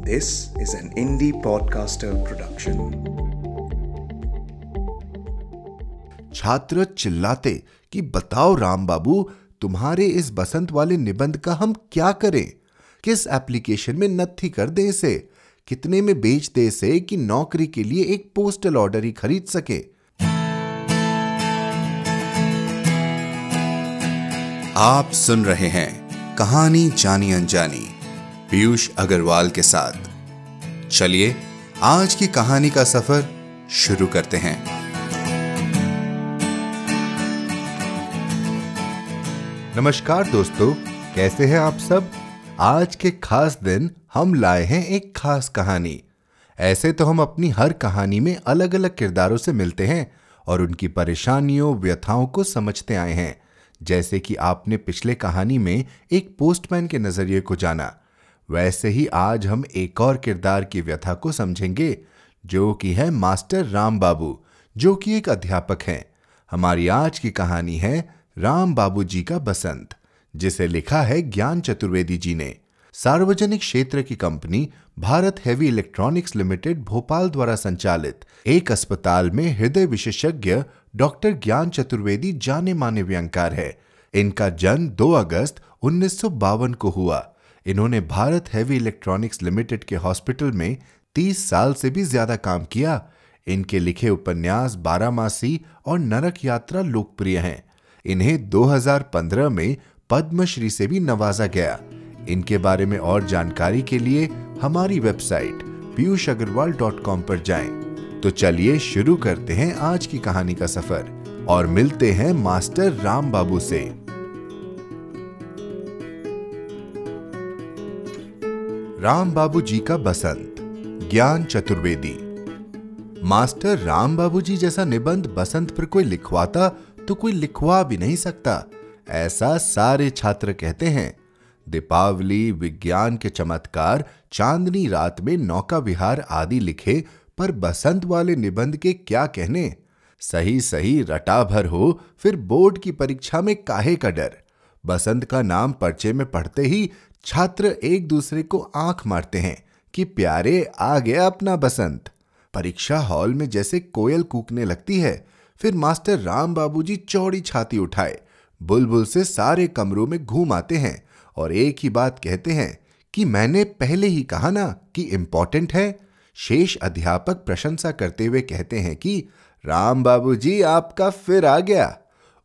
This is an indie podcaster production. छात्र चिल्लाते कि बताओ राम बाबू, तुम्हारे इस बसंत वाले निबंध का हम क्या करें? किस एप्लीकेशन में नत्थी कर दे इसे? कितने में बेच दे इसे कि नौकरी के लिए एक पोस्टल ऑर्डर ही खरीद सके? आप सुन रहे हैं कहानी जानी अनजानी। पीयूष अग्रवाल के साथ। चलिए, आज की कहानी का सफ़र शुरू करते हैं। नमस्कार दोस्तों, कैसे हैं आप सब? आज के खास दिन हम लाए हैं एक खास कहानी। ऐसे तो हम अपनी हर कहानी में अलग अलग किरदारों से मिलते हैं और उनकी परेशानियों, व्यथाओं को समझते आए हैं। जैसे कि आपने पिछले कहानी में एक पोस्टमैन के नज़रिए को जाना। वैसे ही आज हम एक और किरदार की व्यथा को समझेंगे, जो कि है मास्टर राम बाबू, जो कि एक अध्यापक हैं। हमारी आज की कहानी है राम बाबू जी का बसंत, जिसे लिखा है ज्ञान चतुर्वेदी जी ने। सार्वजनिक क्षेत्र की company Bharat Heavy Electronics Limited Bhopal द्वारा संचालित एक अस्पताल में हृदय विशेषज्ञ डॉक्टर ज्ञान चतुर्वेदी जाने माने व्यंकार है। इनका जन्म 2 अगस्त उन्नीस सौ बावन को हुआ। इन्होंने भारत हैवी इलेक्ट्रॉनिक्स लिमिटेड के हॉस्पिटल में 30 साल से भी ज़्यादा काम किया। इनके लिखे उपन्यास बारामासी और नरक यात्रा लोकप्रिय हैं। इन्हें 2015 में पद्मश्री से भी नवाजा गया। इनके बारे में और जानकारी के लिए हमारी website Piyush Agarwal dot com पर जाएँ। तो चलिए शुरू करते हैं आज की कहानी का सफ़र और मिलते हैं मास्टर राम बाबू से। राम बाबू जी का बसंत, ज्ञान चतुर्वेदी। मास्टर राम बाबू जी जैसा निबंध बसंत पर कोई लिखवाता तो कोई लिखवा भी नहीं सकता, ऐसा सारे छात्र कहते हैं। दीपावली, विज्ञान के चमत्कार, चांदनी रात में नौका विहार आदि लिखे, पर बसंत वाले निबंध के क्या कहने? सही सही रटा भर हो, फिर बोर्ड की परीक्षा में काहे का डर? बसंत का नाम पर्चे में पढ़ते ही छात्र एक दूसरे को आँख मारते हैं कि प्यारे आ गया अपना बसंत। परीक्षा हॉल में जैसे कोयल कूकने लगती है, फिर मास्टर राम बाबूजी चौड़ी छाती उठाए, बुलबुल से सारे कमरों में घूम आते हैं और एक ही बात कहते हैं कि मैंने पहले ही कहा ना कि इंपॉर्टेंट है। शेष अध्यापक प्रशंसा करते हुए कहते हैं कि, राम बाबूजी, आपका फिर आ गया।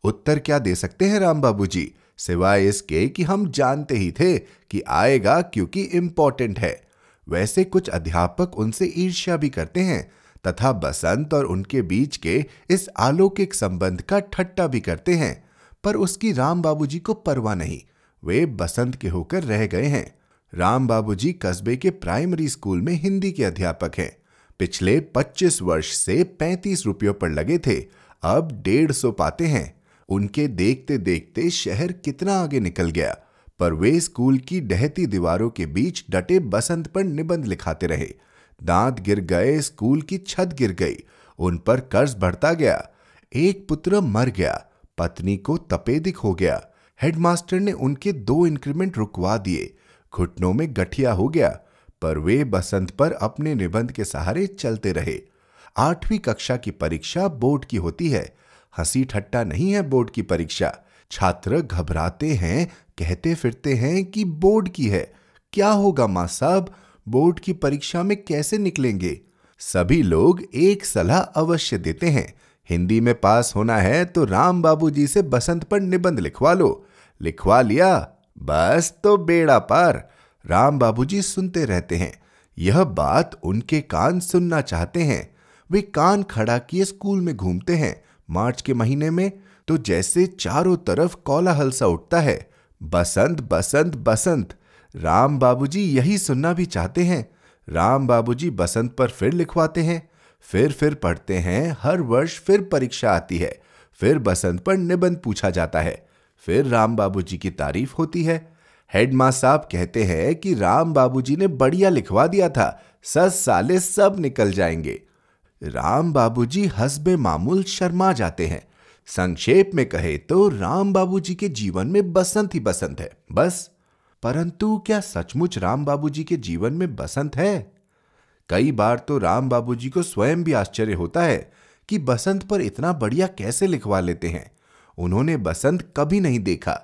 उत्तर क्या दे सकते हैं राम बाबूजी? सिवाय इसके कि हम जानते ही थे कि आएगा क्योंकि इंपॉर्टेंट है। वैसे कुछ अध्यापक उनसे ईर्ष्या भी करते हैं, तथा बसंत और उनके बीच के इस अलौकिक संबंध का ठट्टा भी करते हैं, पर उसकी राम बाबूजी को परवाह नहीं। वे बसंत के होकर रह गए हैं। राम बाबूजी कस्बे के प्राइमरी स्कूल में हिंदी के अध्यापक हैं। पिछले 25 वर्ष से 35 रुपयों पर लगे थे। अब डेढ़ सौ पाते हैं। उनके देखते देखते शहर कितना आगे निकल गया। पर वे स्कूल की डहती दीवारों के बीच डटे बसंत पर निबंध लिखाते रहे। दांत गिर गए, स्कूल की छत गिर गई, उन पर कर्ज बढ़ता गया। एक पुत्र मर गया, पत्नी को तपेदिक हो गया। हेडमास्टर ने उनके दो इंक्रीमेंट रुकवा दिए। घुटनों में गठिया हो गया, पर वे बसंत पर अपने निबंध के सहारे चलते रहे। आठवीं कक्षा की परीक्षा बोर्ड की होती है। हँसी ठट्टा नहीं है बोर्ड की परीक्षा। छात्र घबराते हैं, कहते फिरते हैं कि बोर्ड की है। क्या होगा माँ साहब? बोर्ड की परीक्षा में कैसे निकलेंगे? सभी लोग एक सलाह अवश्य देते हैं। हिंदी में पास होना है तो राम बाबू जी से बसंत पर निबंध लिखवा लो। लिखवा लिया, बस तो बेड़ा पार। राम बाबूजी सुनते रहते हैं। यह बात उनके कान सुनना चाहते हैं। वे कान खड़ा किए स्कूल में घूमते हैं। मार्च के महीने में तो जैसे चारों तरफ़ कोलाहल सा उठता है। बसंत बसंत बसंत। राम बाबूजी यही सुनना भी चाहते हैं। राम बाबूजी बसंत पर फिर लिखवाते हैं। फिर फिर पढ़ते हैं। हर वर्ष फिर परीक्षा आती है। फिर बसंत पर निबंध पूछा जाता है। फिर राम बाबूजी की तारीफ़ होती है। हेड माँ साहब कहते हैं कि राम बाबूजी ने बढ़िया लिखवा दिया था। सस साले सब निकल जाएँगे। राम बाबूजी हसबे मामूल शर्मा जाते हैं। संक्षेप में कहे तो राम बाबूजी के जीवन में बसंत ही बसंत है, बस। परंतु क्या सचमुच राम बाबूजी के जीवन में बसंत है? कई बार तो राम बाबूजी को स्वयं भी आश्चर्य होता है कि बसंत पर इतना बढ़िया कैसे लिखवा लेते हैं। उन्होंने बसंत कभी नहीं देखा।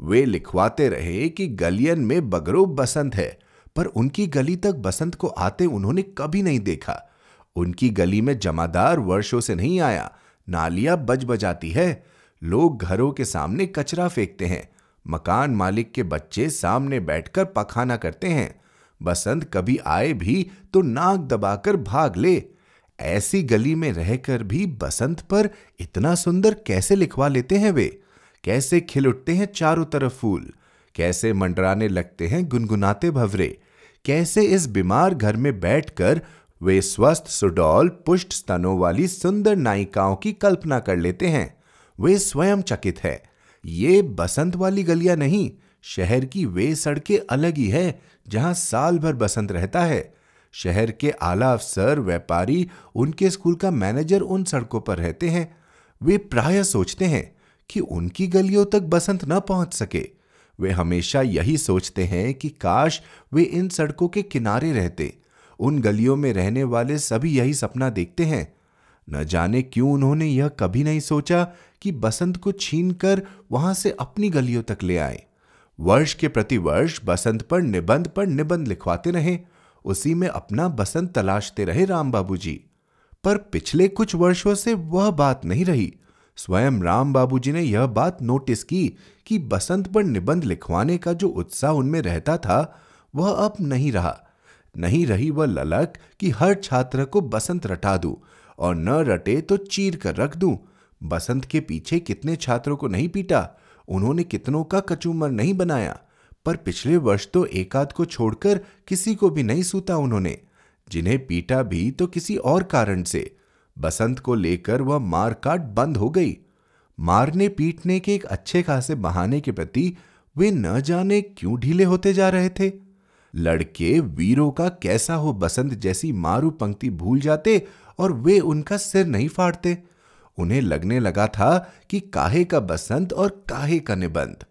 वे लिखवाते रहे कि गलियन में बगरो बसंत है, पर उनकी गली तक बसंत को आते उन्होंने कभी नहीं देखा। उनकी गली में जमादार वर्षों से नहीं आया। नालियाँ बज बजाती है। लोग घरों के सामने कचरा फेंकते हैं। मकान मालिक के बच्चे सामने बैठकर पखाना करते हैं। बसंत कभी आए भी तो नाक दबाकर भाग ले। ऐसी गली में रहकर भी बसंत पर इतना सुंदर कैसे लिखवा लेते हैं वे? कैसे खिल उठते हैं चारों तरफ़ फूल? कैसे मंडराने लगते हैं गुनगुनाते भवरे? कैसे इस बीमार घर में बैठकर वे स्वस्थ, सुडौल, पुष्ट स्तनों वाली सुंदर नायिकाओं की कल्पना कर लेते हैं। वे स्वयं चकित है। ये बसंत वाली गलियाँ नहीं, शहर की वे सड़कें अलग ही है, जहाँ साल भर बसंत रहता है। शहर के आला अफसर, व्यापारी, उनके स्कूल का मैनेजर उन सड़कों पर रहते हैं। वे प्राय सोचते हैं कि उनकी गलियों तक बसंत न पहुँच सके। वे हमेशा यही सोचते हैं कि काश वे इन सड़कों के किनारे रहते। उन गलियों में रहने वाले सभी यही सपना देखते हैं। न जाने क्यों उन्होंने यह कभी नहीं सोचा कि बसंत को छीनकर वहाँ से अपनी गलियों तक ले आए। वर्ष के प्रति वर्ष बसंत पर निबंध पर निबंध लिखवाते रहे। उसी में अपना बसंत तलाशते रहे राम बाबूजी। पर पिछले कुछ वर्षों से वह बात नहीं रही। स्वयं राम बाबूजी ने यह बात नोटिस की कि बसंत पर निबंध लिखवाने का जो उत्साह उनमें रहता था, वह अब नहीं रहा। नहीं रही वह ललक कि हर छात्र को बसंत रटा दूँ और न रटे तो चीर कर रख दूँ। बसंत के पीछे कितने छात्रों को नहीं पीटा? उन्होंने कितनों का कचूमर नहीं बनाया? पर पिछले वर्ष तो एकाध को छोड़कर किसी को भी नहीं सूता उन्होंने। जिन्हें पीटा भी तो किसी और कारण से। बसंत को लेकर वह मार काट बंद हो गई। मारने पीटने के एक अच्छे खासे बहाने के प्रति वे न जाने क्यों ढीले होते जा रहे थे? लड़के वीरों का कैसा हो बसंत जैसी मारू पंक्ति भूल जाते और वे उनका सिर नहीं फाड़ते। उन्हें लगने लगा था कि काहे का बसंत और काहे का निबंध।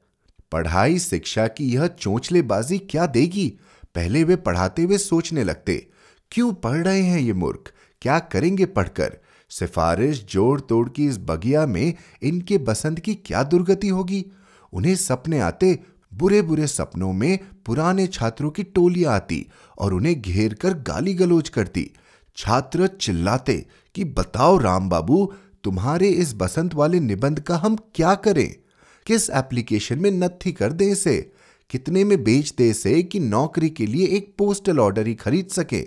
पढ़ाई, शिक्षा की यह चोंचलेबाजी क्या देगी? पहले वे पढ़ाते हुए सोचने लगते, क्यों पढ़ रहे हैं ये मूर्ख? क्या करेंगे पढ़कर? सिफारिश जोड़ तोड़ की इस बगिया में इनके बसंत की क्या दुर्गति होगी? उन्हें सपने आते बुरे बुरे सपनों में पुराने छात्रों की टोलियाँ आती और उन्हें घेर कर गाली गलोच करती। छात्र चिल्लाते कि, बताओ राम बाबू, तुम्हारे इस बसंत वाले निबंध का हम क्या करें? किस एप्लीकेशन में नत्थी कर दें इसे? कितने में बेच दे इसे कि नौकरी के लिए एक पोस्टल ऑर्डर ही खरीद सके?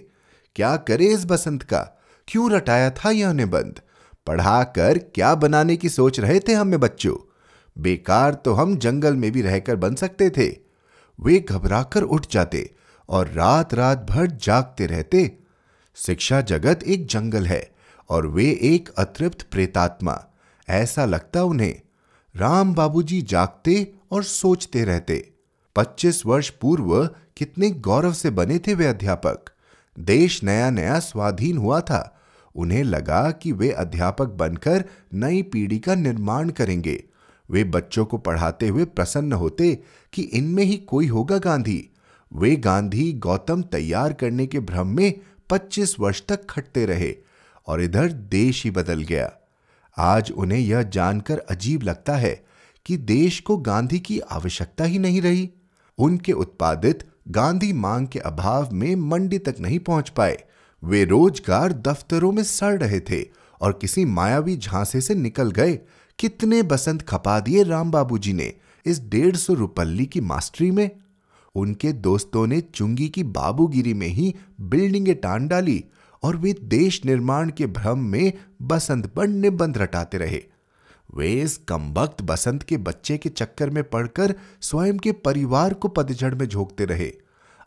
क्या करे इस बसंत का? क्यों रटाया था यह निबंध? पढ़ाकर क्या बनाने की सोच रहे थे हमें बच्चों? बेकार तो हम जंगल में भी रहकर बन सकते थे। वे घबराकर उठ जाते और रात रात भर जागते रहते। शिक्षा जगत एक जंगल है और वे एक अतृप्त प्रेतात्मा, ऐसा लगता उन्हें। राम बाबूजी जागते और सोचते रहते। पच्चीस वर्ष पूर्व कितने गौरव से बने थे वे अध्यापक। देश नया नया स्वाधीन हुआ था। उन्हें लगा कि वे अध्यापक बनकर नई पीढ़ी का निर्माण करेंगे। वे बच्चों को पढ़ाते हुए प्रसन्न होते कि इनमें ही कोई होगा गांधी। वे गांधी गौतम तैयार करने के भ्रम में 25 वर्ष तक खटते रहे और इधर देश ही बदल गया। आज उन्हें यह जानकर अजीब लगता है कि देश को गांधी की आवश्यकता ही नहीं रही। उनके उत्पादित गांधी मांग के अभाव में मंडी तक नहीं पहुँच पाए। वे रोज़गार दफ्तरों में सड़ रहे थे और किसी मायावी झांसे से निकल गए कितने बसंत खपा दिए राम बाबू जी ने इस डेढ़ सौ रुपल्ली की मास्टरी में। उनके दोस्तों ने चुंगी की बाबूगिरी में ही बिल्डिंगें टान डाली और वे देश निर्माण के भ्रम में बसंत पर निबंध रटाते रहे। वे इस कमबख्त बसंत के बच्चे के चक्कर में पड़कर स्वयं के परिवार को पतझड़ में झोंकते रहे।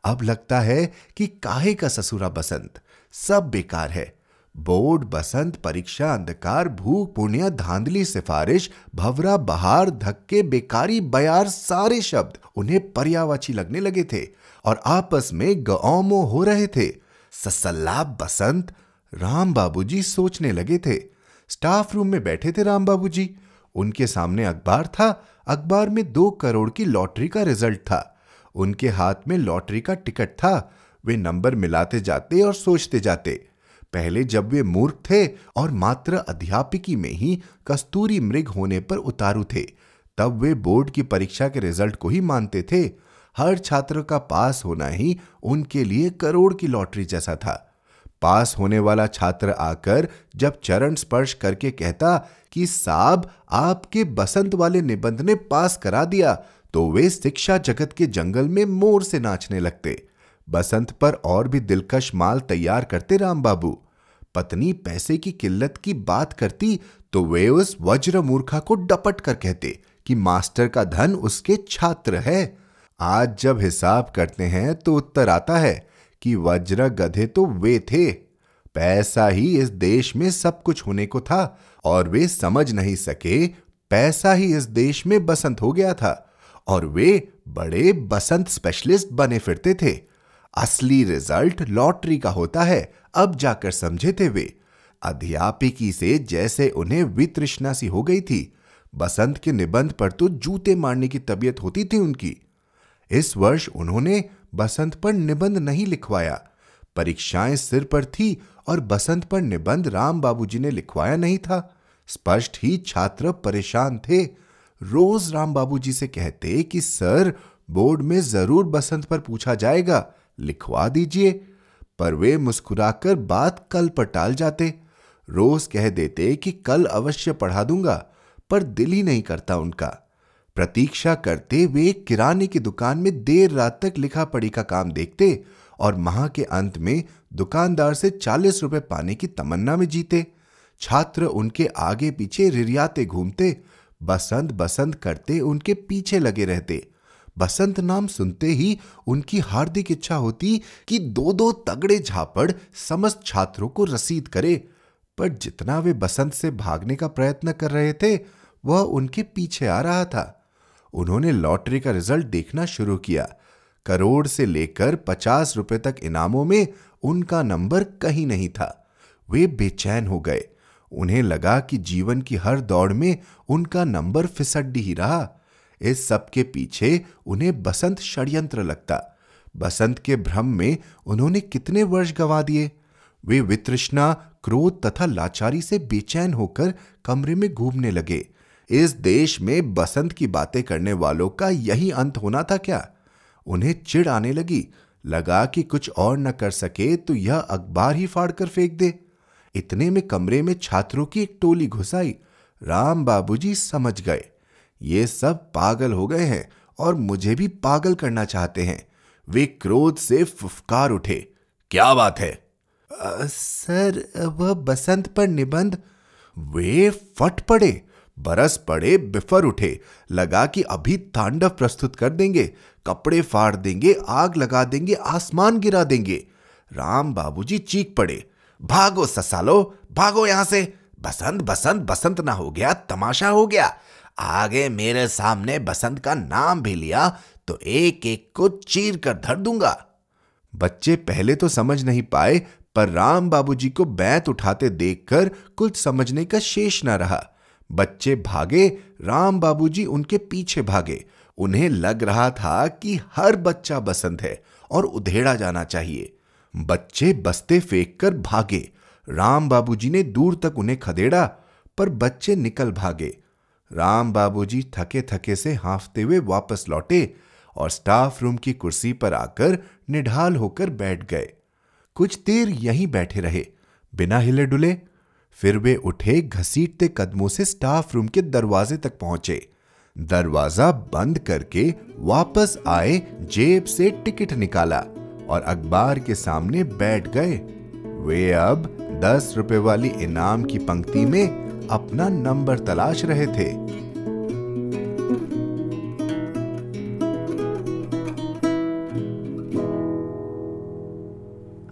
अब लगता है कि काहे का ससुरा बसंत, सब बेकार है। बोर्ड, बसंत, परीक्षा, अंधकार, भूख पुण्य धांधली, सिफारिश, भवरा, बहार, धक्के, बेकारी, बयार, सारे शब्द उन्हें पर्यावाची लगने लगे थे और आपस में गौमो हो रहे थे। ससल्लाब, बसंत, राम बाबूजी सोचने लगे थे। स्टाफ रूम में बैठे थे राम बाबूजी। उनके सामने अखबार था। अखबार में दो करोड़ की लॉटरी का रिज़ल्ट था। उनके हाथ में लॉटरी का टिकट था। वे नंबर मिलाते जाते और सोचते जाते पहले जब वे मूर्ख थे और मात्र अध्यापिकी में ही कस्तूरी मृग होने पर उतारू थे, तब वे बोर्ड की परीक्षा के रिज़ल्ट को ही मानते थे। हर छात्र का पास होना ही उनके लिए करोड़ की लॉटरी जैसा था। पास होने वाला छात्र आकर जब चरण स्पर्श करके कहता कि, साहब, आपके बसंत वाले निबंध ने पास करा दिया। तो वे शिक्षा जगत के जंगल में मोर से नाचने लगते। बसंत पर और भी दिलकश माल तैयार करते राम बाबू पत्नी पैसे की किल्लत की बात करती तो वे उस वज्र मूर्खा को डपट कर कहते कि मास्टर का धन उसके छात्र है। आज जब हिसाब करते हैं तो उत्तर आता है कि वज्र गधे तो वे थे। पैसा ही इस देश में सब कुछ होने को था और वे समझ नहीं सके, पैसा ही इस देश में बसंत हो गया था और वे बड़े बसंत स्पेशलिस्ट बने फिरते थे। असली रिज़ल्ट लॉटरी का होता है, अब जाकर समझे थे वे अध्यापिकी से जैसे उन्हें वितृष्णा सी हो गई थी, बसंत के निबंध पर तो जूते मारने की तबीयत होती थी उनकी। इस वर्ष उन्होंने बसंत पर निबंध नहीं लिखवाया। परीक्षाएँ सिर पर थी और बसंत पर निबंध राम बाबूजी ने लिखवाया नहीं था। स्पष्ट ही छात्र परेशान थे। रोज राम बाबूजी से कहते कि, सर, बोर्ड में ज़रूर बसंत पर पूछा जाएगा। लिखवा दीजिए, पर वे मुस्कुराकर बात कल पर टाल जाते। रोज कह देते कि कल अवश्य पढ़ा दूँगा, पर दिल ही नहीं करता उनका। प्रतीक्षा करते वे किराने की दुकान में देर रात तक लिखा पढ़ी का काम देखते और माह के अंत में दुकानदार से चालीस रुपए पाने की तमन्ना में जीते। छात्र उनके आगे पीछे रिरियाते घूमते बसंत बसंत करते उनके पीछे लगे रहते। बसंत नाम सुनते ही उनकी हार्दिक इच्छा होती कि दो दो तगड़े झापड़ समस्त छात्रों को रसीद करे। पर जितना वे बसंत से भागने का प्रयत्न कर रहे थे, वह उनके पीछे आ रहा था। उन्होंने लॉटरी का रिज़ल्ट देखना शुरू किया। करोड़ से लेकर पचास रुपए तक इनामों में उनका नंबर कहीं नहीं था। वे बेचैन हो गए। उन्हें लगा कि जीवन की हर दौड़ में उनका नंबर फिसड्डी ही रहा। इस सब के पीछे उन्हें बसंत षड्यंत्र लगता। बसंत के भ्रम में उन्होंने कितने वर्ष गवा दिए। वे वित्रृष्णा क्रोध तथा लाचारी से बेचैन होकर कमरे में घूमने लगे। इस देश में बसंत की बातें करने वालों का यही अंत होना था क्या? उन्हें चिड़ आने लगी। लगा कि कुछ और न कर सके तो यह अखबार ही फाड़ कर फेंक दे। इतने में कमरे में छात्रों की एक टोली घुसाई राम बाबूजी समझ गए। ये सब पागल हो गए हैं और मुझे भी पागल करना चाहते हैं। वे क्रोध से फुफकार उठे। क्या बात है? आ, सर वह बसंत पर निबंध। वे फट पड़े बरस पड़े बिफर उठे। लगा कि अभी तांडव प्रस्तुत कर देंगे कपड़े फाड़ देंगे आग लगा देंगे आसमान गिरा देंगे। राम बाबूजी चीख पड़े। भागो ससालो भागो यहाँ से। बसंत बसंत बसंत ना हो गया, तमाशा हो गया। आगे मेरे सामने बसंत का नाम भी लिया तो एक एक को चीर कर धर दूँगा। बच्चे पहले तो समझ नहीं पाए, पर राम बाबूजी को बैत उठाते देखकर कुछ समझने का शेष न रहा। बच्चे भागे, राम बाबूजी उनके पीछे भागे। उन्हें लग रहा था कि हर बच्चा बसंत है और उधेड़ा जाना चाहिए। बच्चे बस्ते फेंक भागे। राम बाबूजी ने दूर तक उन्हें खदेड़ा, पर बच्चे निकल भागे। राम बाबूजी थके थके से हाफते हुए वापस लौटे और स्टाफ रूम की कुर्सी पर आकर निढाल होकर बैठ गए। कुछ देर यहीं बैठे रहे, बिना हिले डुले। फिर वे उठे घसीटते कदमों से स्टाफ रूम के दरवाजे तक पहुँचे। दरवाज़ा बंद करके वापस आए, जेब से टिकट निकाला और अखबार के सामने बैठ गए। वे अब दस रुपए वाली इनाम की पंक्ति में अपना नंबर तलाश रहे थे।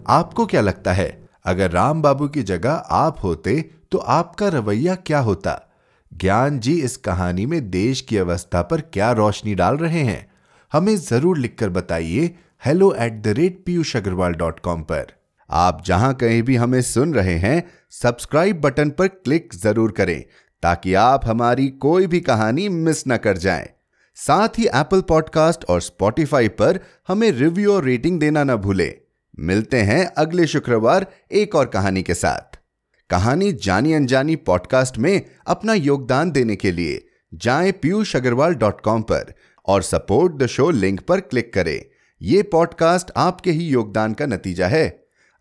आपको क्या लगता है, अगर राम बाबू की जगह आप होते तो आपका रवैया क्या होता? ज्ञान जी इस कहानी में देश की अवस्था पर क्या रोशनी डाल रहे हैं? हमें ज़रूर लिखकर बताइए hello at the rate Piyush Agarwal dot com पर। आप जहाँ कहीं भी हमें सुन रहे हैं सब्सक्राइब बटन पर क्लिक ज़रूर करें, ताकि आप हमारी कोई भी कहानी मिस न कर जाएँ। साथ ही एप्पल पॉडकास्ट और स्पॉटिफाई पर हमें रिव्यू और रेटिंग देना ना भूलें। मिलते हैं अगले शुक्रवार एक और कहानी के साथ। कहानी जानी अनजानी पॉडकास्ट में अपना योगदान देने के लिए जाएँ पीयूष अग्रवाल डॉट कॉम पर और सपोर्ट द शो लिंक पर क्लिक करें। ये पॉडकास्ट आपके ही योगदान का नतीजा है।